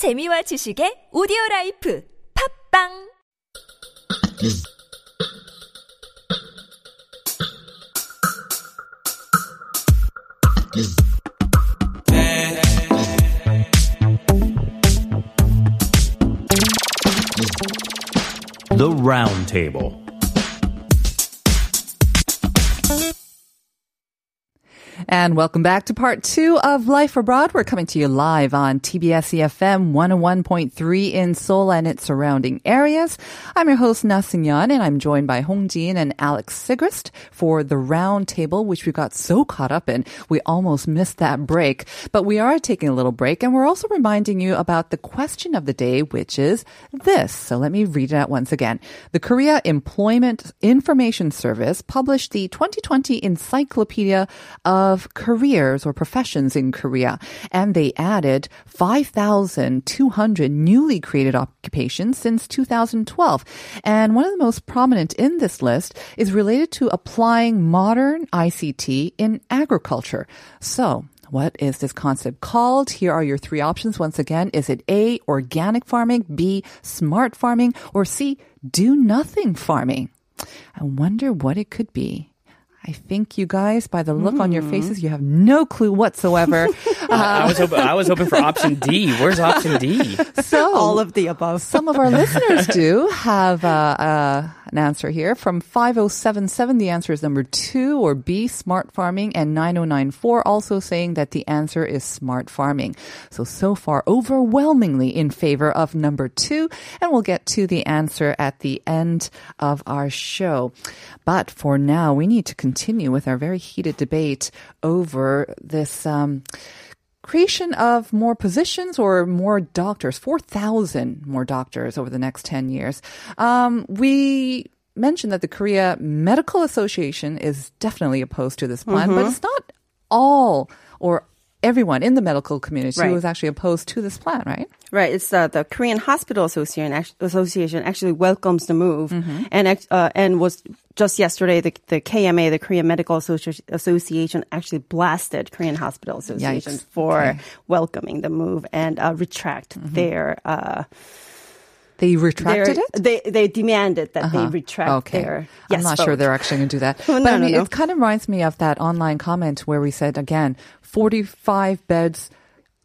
재미와 지식의 오디오 라이프 팝빵 The Round Table. And welcome back to part two of Life Abroad. We're coming to you live on TBS EFM 101.3 in Seoul and its surrounding areas. I'm your host, Na and I'm joined by Hong Jin and Alex Sigrist for the round table, which we got so caught up in. We almost missed that break, but we are taking a little break and we're also reminding you about the question of the day, which is this. So let me read it out once again. The Korea Employment Information Service published the 2020 Encyclopedia of careers or professions in Korea. And they added 5,200 newly created occupations since 2012. And one of the most prominent in this list is related to applying modern ICT in agriculture. So, what is this concept called? Here are your three options. Once again, is it A, organic farming, B, smart farming, or C, do nothing farming? I wonder what it could be. I think you guys, by the look on your faces, you have no clue whatsoever. I was hoping I was hoping for option D. Where's option D? So all of the above. some of our listeners do have uh, uh, an answer here from 5077. The answer is number two or B, smart farming, and 9094 also saying that the answer is smart farming. So, so far, overwhelmingly in favor of number two. And we'll get to the answer at the end of our show. But for now, we need to continue with our very heated debate over this. Um, creation of more positions or more doctors, 4,000 more doctors over the next 10 years. Um, we mentioned that the Korea Medical Association is definitely opposed to this plan, but it's not all or everyone in the medical community Right. who is actually opposed to this plan, right? Right. It's uh, the Korean Hospital Association Association actually welcomes the move, and uh, and was just yesterday the the KMA, the Korean Medical Associ- Association, actually blasted Korean Hospital Association Yikes. for welcoming the move and uh, retract their. They retracted it? They they demanded that they Uh-huh. retract okay. their. I'm yes not sure they're actually going to do that. No, but I no, mean, no. it kind of reminds me of that online comment where we said, again, 45 beds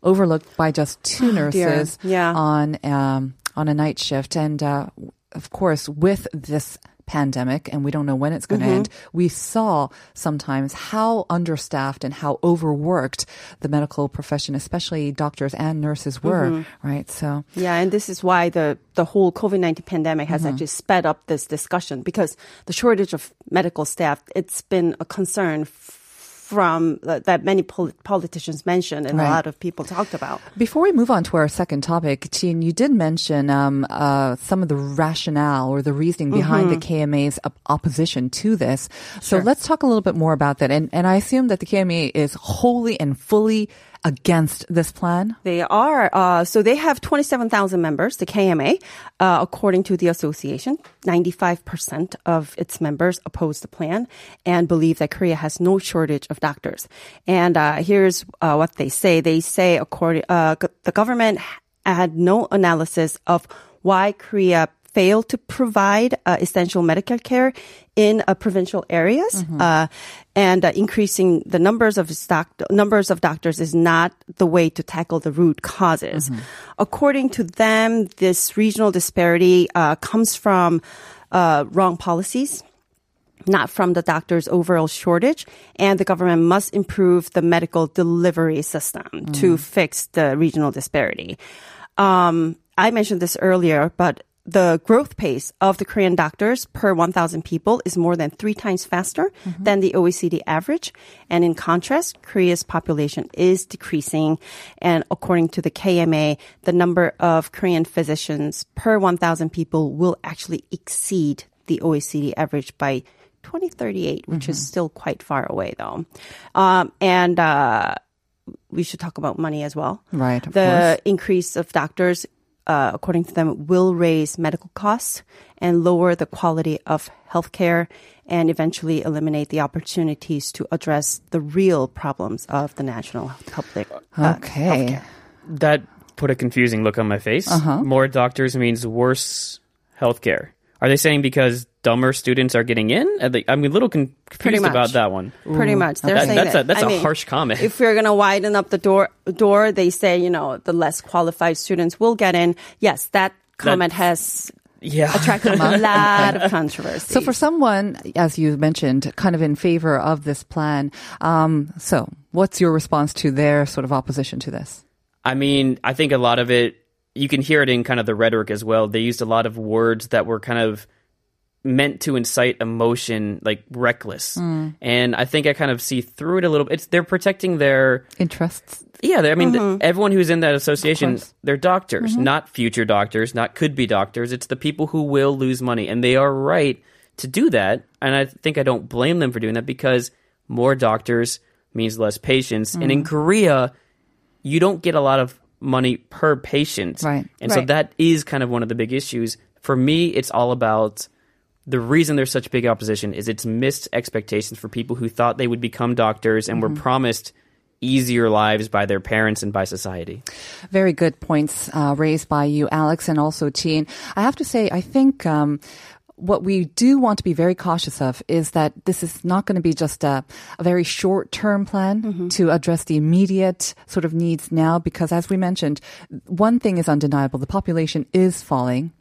overlooked by just two dear. nurses Yeah. on, um, on a night shift. And, uh, of course, with this pandemic and we don't know when it's going to Mm-hmm. end we saw sometimes how understaffed and how overworked the medical profession especially doctors and nurses were Mm-hmm. right so Yeah, and this is why the the whole COVID nineteen pandemic Mm-hmm. has actually sped up this discussion because the shortage of medical staff it's been a concern f- from uh, that many pol- politicians mentioned and Right. a lot of people talked about. Before we move on to our second topic, Jean, you did mention um, uh, some of the rationale or the reasoning behind the KMA's op- opposition to this. So let's talk a little bit more about that. And, and I assume that the KMA is wholly and fully against this plan. They are uh, so they have twenty seven thousand members, the KMA, uh, according to the association. Ninety five percent of its members oppose the plan and believe that Korea has no shortage of doctors. And uh, here's uh, what they say: They say according uh, the government had no analysis of why Korea failed to provide uh, essential medical care in uh, provincial areas, uh, and uh, increasing the numbers of stock, numbers of doctors is not the way to tackle the root causes. According to them, this regional disparity uh, comes from uh, wrong policies not from the doctor's overall shortage, and the government must improve the medical delivery system to fix the regional disparity. Um, I mentioned this earlier, but the growth pace of the Korean doctors per 1,000 people is more than three times faster than the OECD average. And in contrast, Korea's population is decreasing. And according to the KMA, the number of Korean physicians per 1,000 people will actually exceed the OECD average by 2038, which is still quite far away though. Um, and, uh, we should talk about money as well. Right, of the increase of doctors, uh, according to them, will raise medical costs and lower the quality of healthcare and eventually eliminate the opportunities to address the real problems of the national public. uh, Okay. healthcare. That put a confusing look on my face. Uh-huh. More doctors means worse healthcare. Are they saying because dumber students are getting in? I'm a little con- confused about that one. Pretty much. They're That- saying that's that. a that's I a mean, harsh comment. If we're going to widen up the door, door, they say, you know, the less qualified students will get in. Yes, that comment has yeah. attracted a lot of controversy. So for someone, as you mentioned, kind of in favor of this plan, um, so what's your response to their sort of opposition to this? I mean, I think a lot of it, you can hear it in kind of the rhetoric as well. They used a lot of words that were kind of meant to incite emotion, like reckless. Hmm. And I think I kind of see through it a little bit. It's, they're protecting their, Interests? yeah, I mean, th- mm-hmm. everyone who's in that association, they're doctors, mm-hmm. not future doctors, not could be doctors. It's the people who will lose money. And they are right to do that. And I think I don't blame them for doing that because more doctors means less patients. And in mm. Korea, you don't get a lot of money per patient. Right. And so that is kind of one of the big issues. For me, it's all about the reason there's such big opposition is it's missed expectations for people who thought they would become doctors and were promised easier lives by their parents and by society. Very good points uh, raised by you, Alex, and also Teen. I have to say, I think um, what we do want to be very cautious of is that this is not going to be just a, a very short term plan to address the immediate sort of needs now, because as we mentioned, one thing is undeniable the population is falling.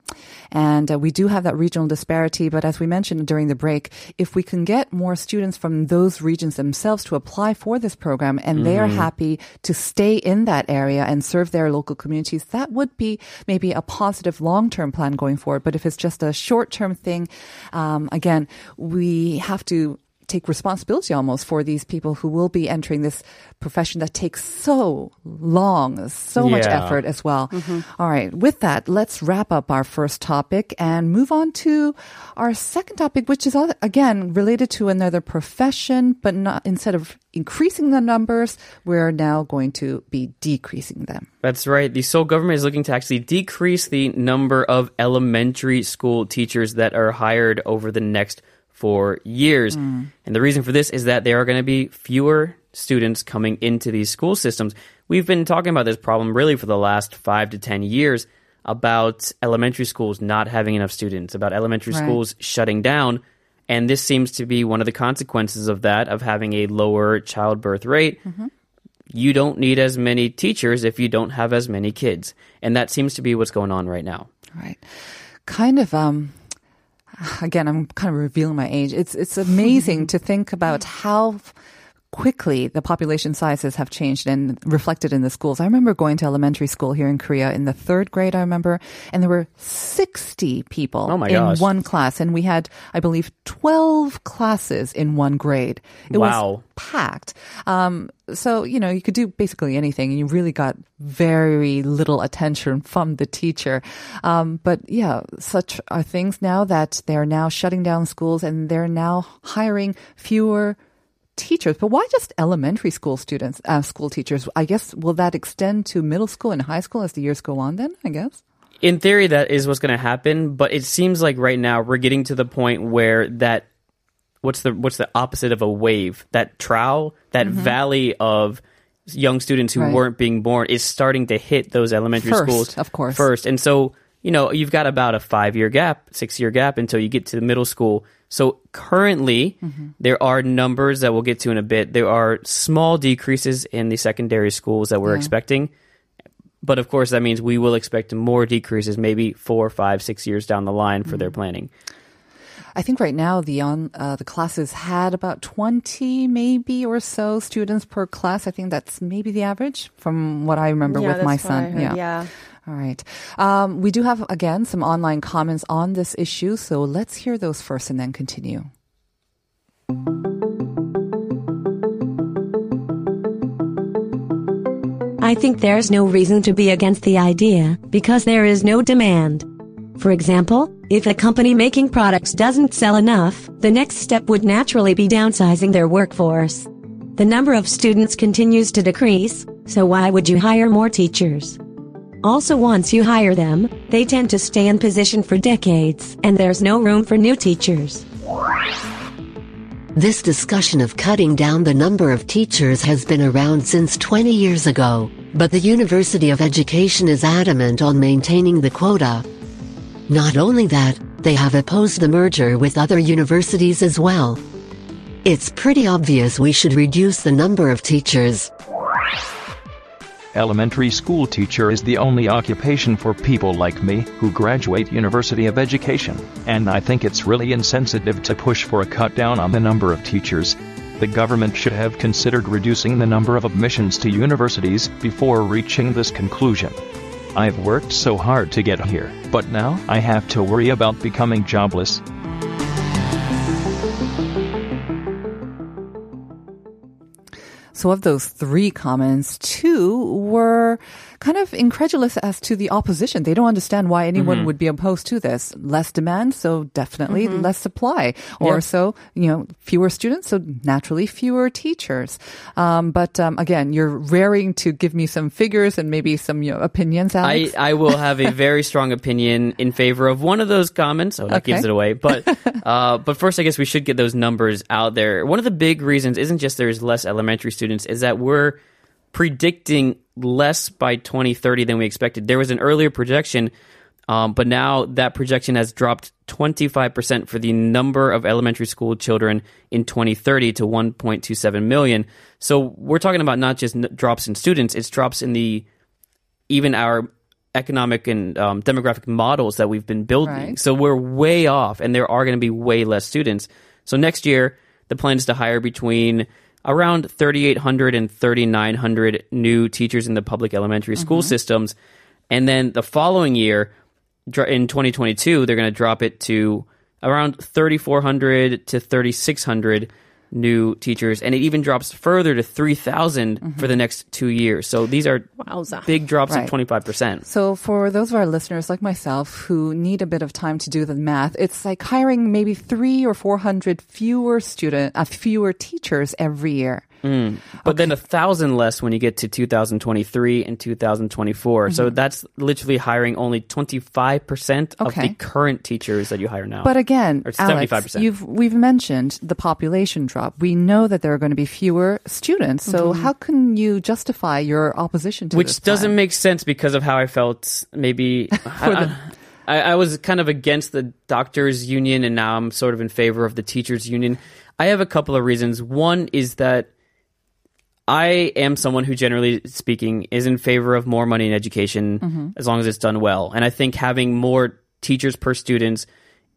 And uh, we do have that regional disparity. But as we mentioned during the break, if we can get more students from those regions themselves to apply for this program and they are happy to stay in that area and serve their local communities, that would be maybe a positive long term plan going forward. But if it's just a short term thing, um, again, we have to take responsibility almost for these people who will be entering this profession that takes so long, so much effort as well. Mm-hmm. All right. With that, let's wrap up our first topic and move on to our second topic, which is all, again related to another profession, but not instead of increasing the numbers, we're now going to be decreasing them. That's right. The Seoul government is looking to actually decrease the number of elementary school teachers that are hired over the next four years. And the reason for this is that there are going to be fewer students coming into these school systems. We've been talking about this problem really for the last five to 10 years about elementary schools not having enough students, about elementary Right. schools shutting down. And this seems to be one of the consequences of that, of having a lower childbirth rate you don't need as many teachers if you don't have as many kids. And that seems to be what's going on right now. Right. Kind of um again I'm kind of revealing my age. It's it's amazing mm-hmm. to think about mm-hmm. how quickly the population sizes have changed and reflected in the schools. I remember going to elementary school here in Korea in the third grade, I remember, and there were 60 people Oh in gosh. one class. And we had, I believe, 12 classes in one grade. It Wow. was packed. Um, so, you know, you could do basically anything and you really got very little attention from the teacher. Um, but yeah, such are things now that they're now shutting down schools and they're now hiring fewer teachers. But why just elementary school students, uh, school teachers? I guess, will that extend to middle school and high school as the years go on then, I guess? In theory, that is what's going to happen, but it seems like right now we're getting to the point where that what's the what's the opposite of a wave? That trowel, that valley of young students who Mm-hmm. Right. weren't being born is starting to hit those elementary First, schools of course. first. And so, you know, you've got about a 5-year gap, 6-year gap until you get to the middle school. So currently, Mm-hmm. there are numbers that we'll get to in a bit. There are small decreases in the secondary schools that we're Yeah. expecting. But of course, that means we will expect more decreases, maybe four, five, six years down the line for their Mm-hmm. planning. I think right now the on uh, the classes had about twenty, maybe or so students per class. I think that's maybe the average from what I remember Yeah, with my that's what I son. heard, yeah. All right. Um, we do have again some online comments on this issue, so let's hear those first and then continue. I think there's no reason to be against the idea, because there is no demand. For example, if a company making products doesn't sell enough, the next step would naturally be downsizing their workforce. The number of students continues to decrease, so why would you hire more teachers? Also once you hire them, they tend to stay in position for decades, and there's no room for new teachers. This discussion of cutting down the number of teachers has been around since 20 years ago. But the University of Education is adamant on maintaining the quota. Not only that, they have opposed the merger with other universities as well. It's pretty obvious we should reduce the number of teachers. Elementary school teacher is the only occupation for people like me who graduate University of Education, and I think it's really insensitive to push for a cut down on the number of teachers. The government should have considered reducing the number of admissions to universities before reaching this conclusion. I've worked so hard to get here, but now I have to worry about becoming jobless. So of those three comments, two were kind of incredulous as to the opposition. They don't understand why anyone would be opposed to this. Less demand, so definitely less supply. Or Yeah. so, you know, fewer students, so naturally fewer teachers. Um, but um, again, you're raring to give me some figures and maybe some you know, opinions, I, Alex. I will have a very strong opinion in favor of one of those comments. So that Okay. gives it away. But uh, but first, I guess we should get those numbers out there. One of the big reasons isn't just there's less elementary students, is that we're predicting less by 2030 than we expected. There was an earlier projection, um, but now that projection has dropped 25% for the number of elementary school children in 2030 to 1.27 million. So we're talking about not just n- drops in students, it's drops in the even our economic and um, demographic models that we've been building. Right. So we're way off, and there are going to be way less students. So next year, the plan is to hire between around 3,800 and 3,900 new teachers in the public elementary school mm-hmm. systems. And then the following year, in 2022, they're going to drop it to around 3,400 to 3,600 new teachers. And it even drops further to 3,000 for the next two years. So these are Wowza. big drops Right. of 25%. So for those of our listeners like myself who need a bit of time to do the math, it's like hiring maybe three or four hundred fewer student, uh, fewer teachers every year. But then a thousand less when you get to 2023 and 2024. So Mm-hmm. that's literally hiring only 25% of Okay. the current teachers that you hire now. But again, Or Alex, 75%. you've we've mentioned the population drop. We know that there are going to be fewer students. So how can you justify your opposition to which doesn't plan? make sense because of how I felt. Maybe I, I was kind of against the doctors' union, and now I'm sort of in favor of the teachers' union. I have a couple of reasons. One is that I am someone who, generally speaking, is in favor of more money in education Mm-hmm. as long as it's done well, and I think having more teachers per students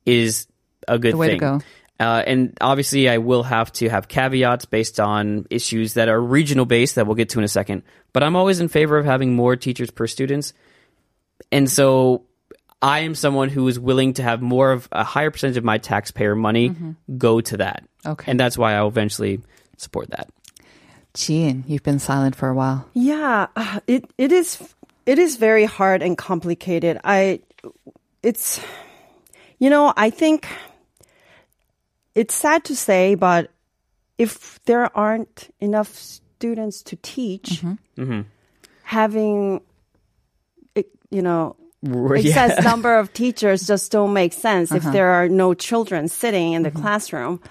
is a good The way to go. Uh, and obviously, I will have to have caveats based on issues that are regional based that we'll get to in a second. But I'm always in favor of having more teachers per students. And so I am someone who is willing to have more of a higher percentage of my taxpayer money go to that. Mm-hmm. Okay. And that's why I'll eventually support that. Jean, you've been silent for a while. Yeah, uh, it it is it is very hard and complicated. I it's you know, I think it's sad to say but if there aren't enough students to teach mm-hmm. Mm-hmm. having it- you know excess number of teachers just don't make sense if uh-huh. there are no children sitting in the mm-hmm. classroom.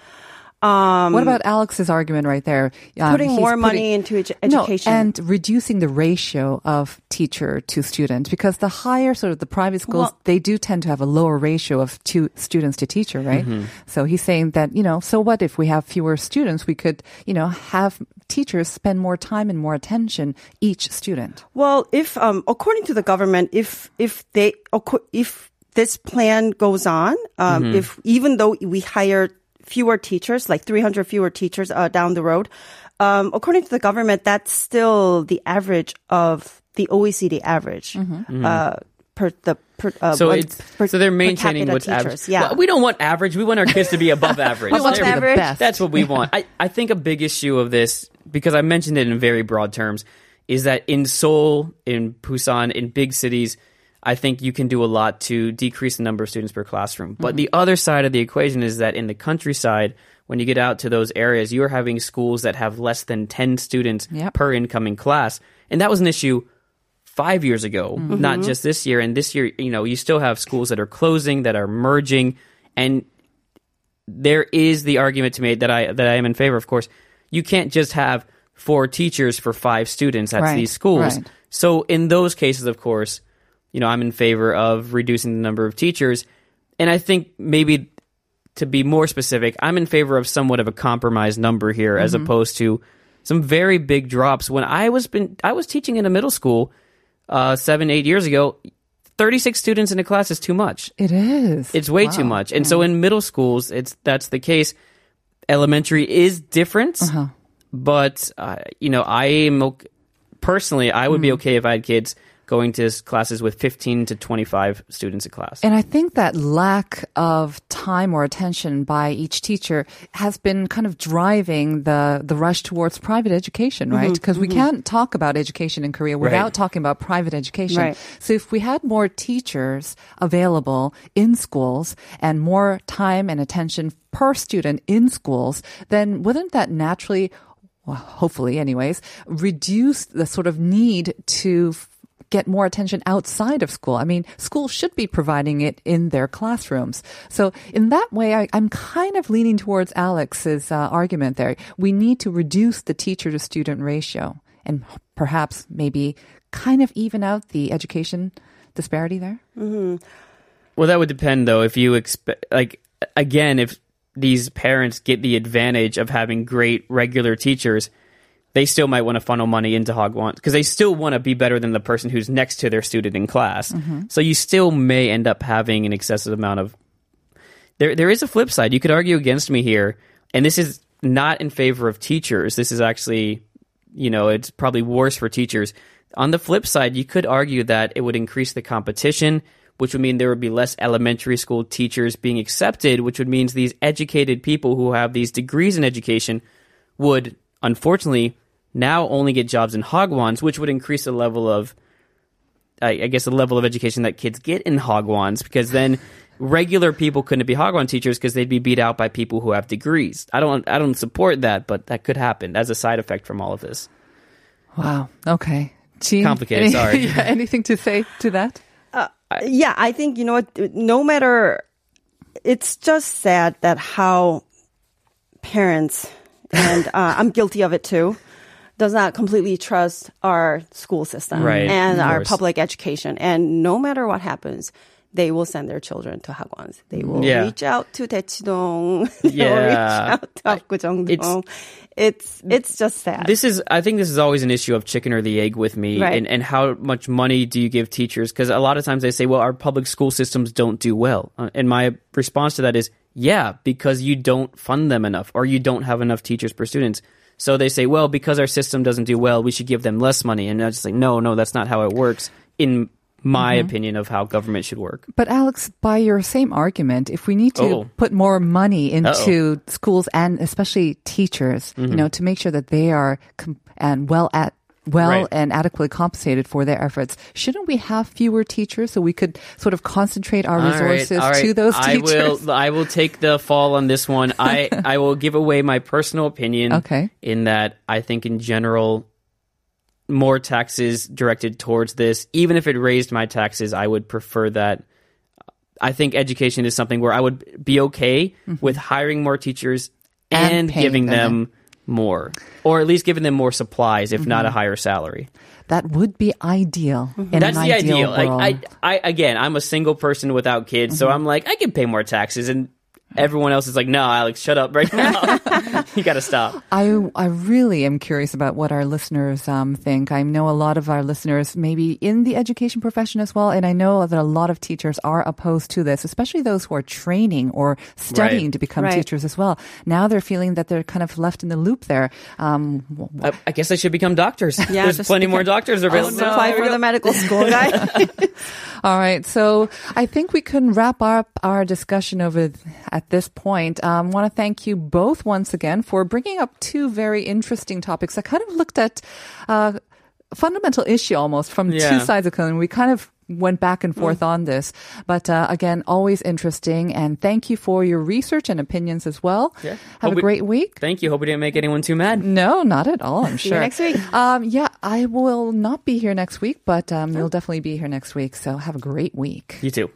Um, what about Alex's argument right there? Um, putting more putting- money into edu- education? No, and reducing the ratio of teacher to student because the higher sort of the private schools, Well- they do tend to have a lower ratio of two students to teacher, right? Mm-hmm. So he's saying that, you know, so what if we have fewer students, we could, you know, have teachers spend more time and more attention each student. Well, if um, according to the government, if if they if this plan goes on, um, Mm-hmm. if even though we hire fewer teachers, like 300 fewer teachers uh, down the road, um, according to the government, that's still the average of the OECD average. Uh, per the per, uh, Mm-hmm. So one- it's per- so they're maintaining capita what's average. Yeah, Well, we don't want average. We want our kids to be above average. We want to be the average. best. That's what we want. I, I think a big issue of this, because I mentioned it in very broad terms, is that in Seoul, in Busan, in big cities, I think you can do a lot to decrease the number of students per classroom. But mm-hmm. the other side of the equation is that in the countryside, when you get out to those areas, you are having schools that have less than 10 students Yep. per incoming class. And that was an issue five years ago, mm-hmm. not just this year. And this year, you know, you still have schools that are closing, that are merging, and there is the argument to me that I that I am in favor. Of course, you can't just have four teachers for five students at Right, these schools. right. So in those cases, of course, you know, I'm in favor of reducing the number of teachers. And I think maybe to be more specific, I'm in favor of somewhat of a compromise number here as opposed to some very big drops. When I was been I was teaching in a middle school uh, seven, eight years ago, 36 students in a class is too much. It is. It's way too much. And so in middle schools, it's that's the case. Elementary is different, but uh, you know, I am personally, I would be okay if I had kids going to classes with 15 to 25 students a class. And I think that lack of time or attention by each teacher has been kind of driving the, the rush towards private education, right? Mm-hmm, because we mm-hmm. can't talk about education in Korea without talking about private education. Right. So if we had more teachers available in schools and more time and attention per student in schools, then wouldn't that naturally well, hopefully anyways, reduce the sort of need to get more attention outside of school. I mean, school should be providing it in their classrooms. So in that way, I, I'm kind of leaning towards Alex's uh, argument there. We need to reduce the teacher to student ratio and perhaps maybe kind of even out the education disparity there. Well, that would depend though. If you expect, like, again, if these parents get the advantage of having great regular teachers, they still might want to funnel money into Hagwons because they still want to be better than the person who's next to their student in class. Mm-hmm. So you still may end up having an excessive amount of. There, there is a flip side. You could argue against me here, and this is not in favor of teachers. This is actually, you know, it's probably worse for teachers. On the flip side, you could argue that it would increase the competition, which would mean there would be less elementary school teachers being accepted, which would mean these educated people who have these degrees in education would, unfortunately, now only get jobs in Hogwans, which would increase the level of, I, I guess, the level of education that kids get in Hogwans, because then regular people couldn't be Hogwan teachers because they'd be beat out by people who have degrees. I don't, I don't support that, but that could happen as a side effect from all of this. Wow. Okay. Jean, Complicated, any- sorry. yeah, anything to say to that? yeah, I think you know what. No matter, it's just sad that how parents and uh, I'm guilty of it too. Does not completely trust our school system Right, and our public education, and no matter what happens, they will send their children to Hagwons. They will Yeah. reach out to Daechidong. they will reach out to Apgujeongdong. It's- It's it's just sad. This is, I think, this is always an issue of chicken or the egg with me, Right. and, and how much money do you give teachers? Because a lot of times they say, well, our public school systems don't do well, Uh, and my response to that is, yeah, because you don't fund them enough, or you don't have enough teachers per students. So they say, well, because our system doesn't do well, we should give them less money, and I just like, no, no, that's not how it works. In my Mm-hmm. opinion of how government should work. But Alex, by your same argument, if we need to Oh. put more money into schools and especially teachers, Mm-hmm. you know, to make sure that they are com- and well at well Right. and adequately compensated for their efforts, shouldn't we have fewer teachers so we could sort of concentrate our All right, resources all right. to those I teachers? will. I will take the fall on this one. I I will give away my personal opinion. Okay. In that, I think in general, more taxes directed towards this. Even if it raised my taxes, I would prefer that. I think education is something where I would be okay with hiring more teachers Mm-hmm. And and, giving them. them more, or at least giving them more supplies, if Mm-hmm. not a higher salary. that would be ideal in That's the ideal ideal. Like. I, I again, I'm a single person without kids, so I'm like, I can pay more taxes, and everyone else is like, no, Alex, shut up right now. you got to stop. I I really am curious about what our listeners um, think. I know a lot of our listeners maybe in the education profession as well, and I know that a lot of teachers are opposed to this, especially those who are training or studying Right. to become Right. teachers as well. Now they're feeling that they're kind of left in the loop there. Um, w- I, I guess they should become doctors. Yeah, There's just plenty more doctors available. Just apply for the medical school, guy. All right, so I think we can wrap up our discussion over th- at this point. Um, want to thank you both once again for bringing up two very interesting topics. I kind of looked at uh, a fundamental issue almost from two sides of the coin. We kind of went back and forth on this, but uh, again, always interesting. And thank you for your research and opinions as well. Yeah. Have Hope a we- great week. Thank you. Hope we didn't make anyone too mad. No, not at all. I'm See sure. you next week. Um, yeah, I will not be here next week, but um, you'll definitely be here next week. So have a great week. You too.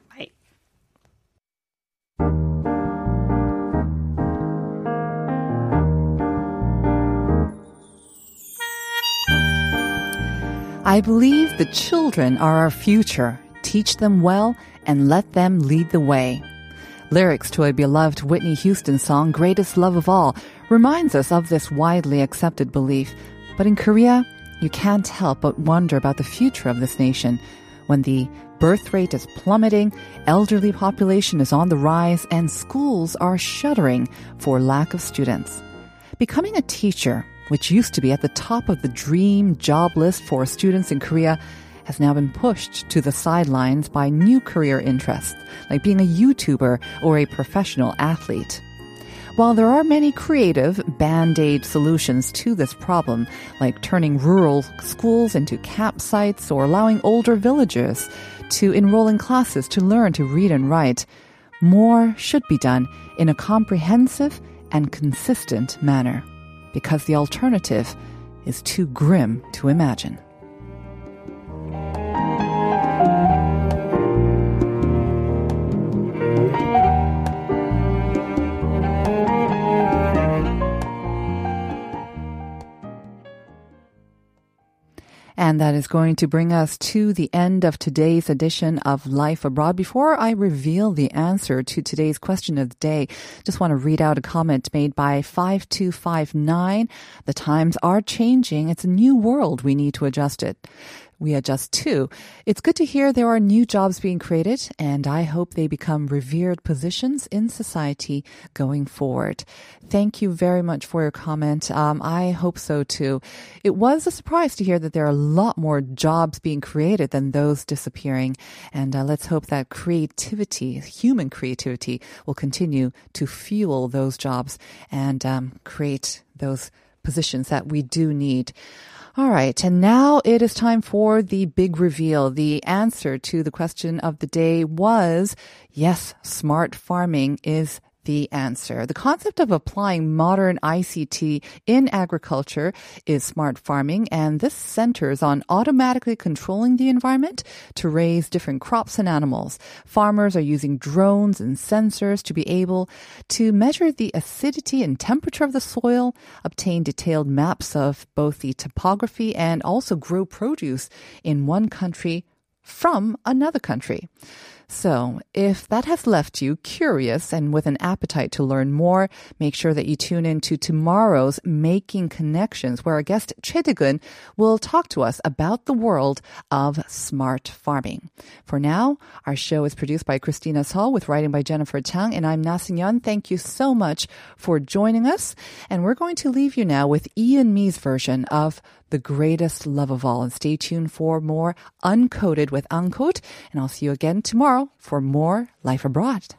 I believe the children are our future. Teach them well and let them lead the way. Lyrics to a beloved Whitney Houston song, Greatest Love of All, reminds us of this widely accepted belief. But in Korea, you can't help but wonder about the future of this nation when the birth rate is plummeting, elderly population is on the rise, and schools are shuttering for lack of students. Becoming a teacher, which used to be at the top of the dream job list for students in Korea, has now been pushed to the sidelines by new career interests, like being a YouTuber or a professional athlete. While there are many creative band-aid solutions to this problem, like turning rural schools into campsites or allowing older villagers to enroll in classes to learn to read and write, more should be done in a comprehensive and consistent manner, because the alternative is too grim to imagine. And that is going to bring us to the end of today's edition of Life Abroad. Before I reveal the answer to today's question of the day, just want to read out a comment made by 5259. The times are changing. It's a new world. We need to adjust it we adjust to. It's good to hear there are new jobs being created, and I hope they become revered positions in society going forward. Thank you very much for your comment. Um, I hope so too. It was a surprise to hear that there are a lot more jobs being created than those disappearing, and uh, let's hope that creativity, human creativity, will continue to fuel those jobs and um, create those positions that we do need. All right. And now it is time for the big reveal. The answer to the question of the day was yes, smart farming is the answer. The concept of applying modern ICT in agriculture is smart farming, and this centers on automatically controlling the environment to raise different crops and animals. Farmers are using drones and sensors to be able to measure the acidity and temperature of the soil, obtain detailed maps of both the topography and also grow produce in one country from another country. So, if that has left you curious and with an appetite to learn more, make sure that you tune in to tomorrow's Making Connections, where our guest Choi will talk to us about the world of smart farming. For now, our show is produced by Christina Hall with writing by Jennifer Chang, and I'm Na Young. Thank you so much for joining us. And we're going to leave you now with Ian Mee's version of the greatest love of all. And stay tuned for more Uncoded with Uncode. And I'll see you again tomorrow for more Life Abroad.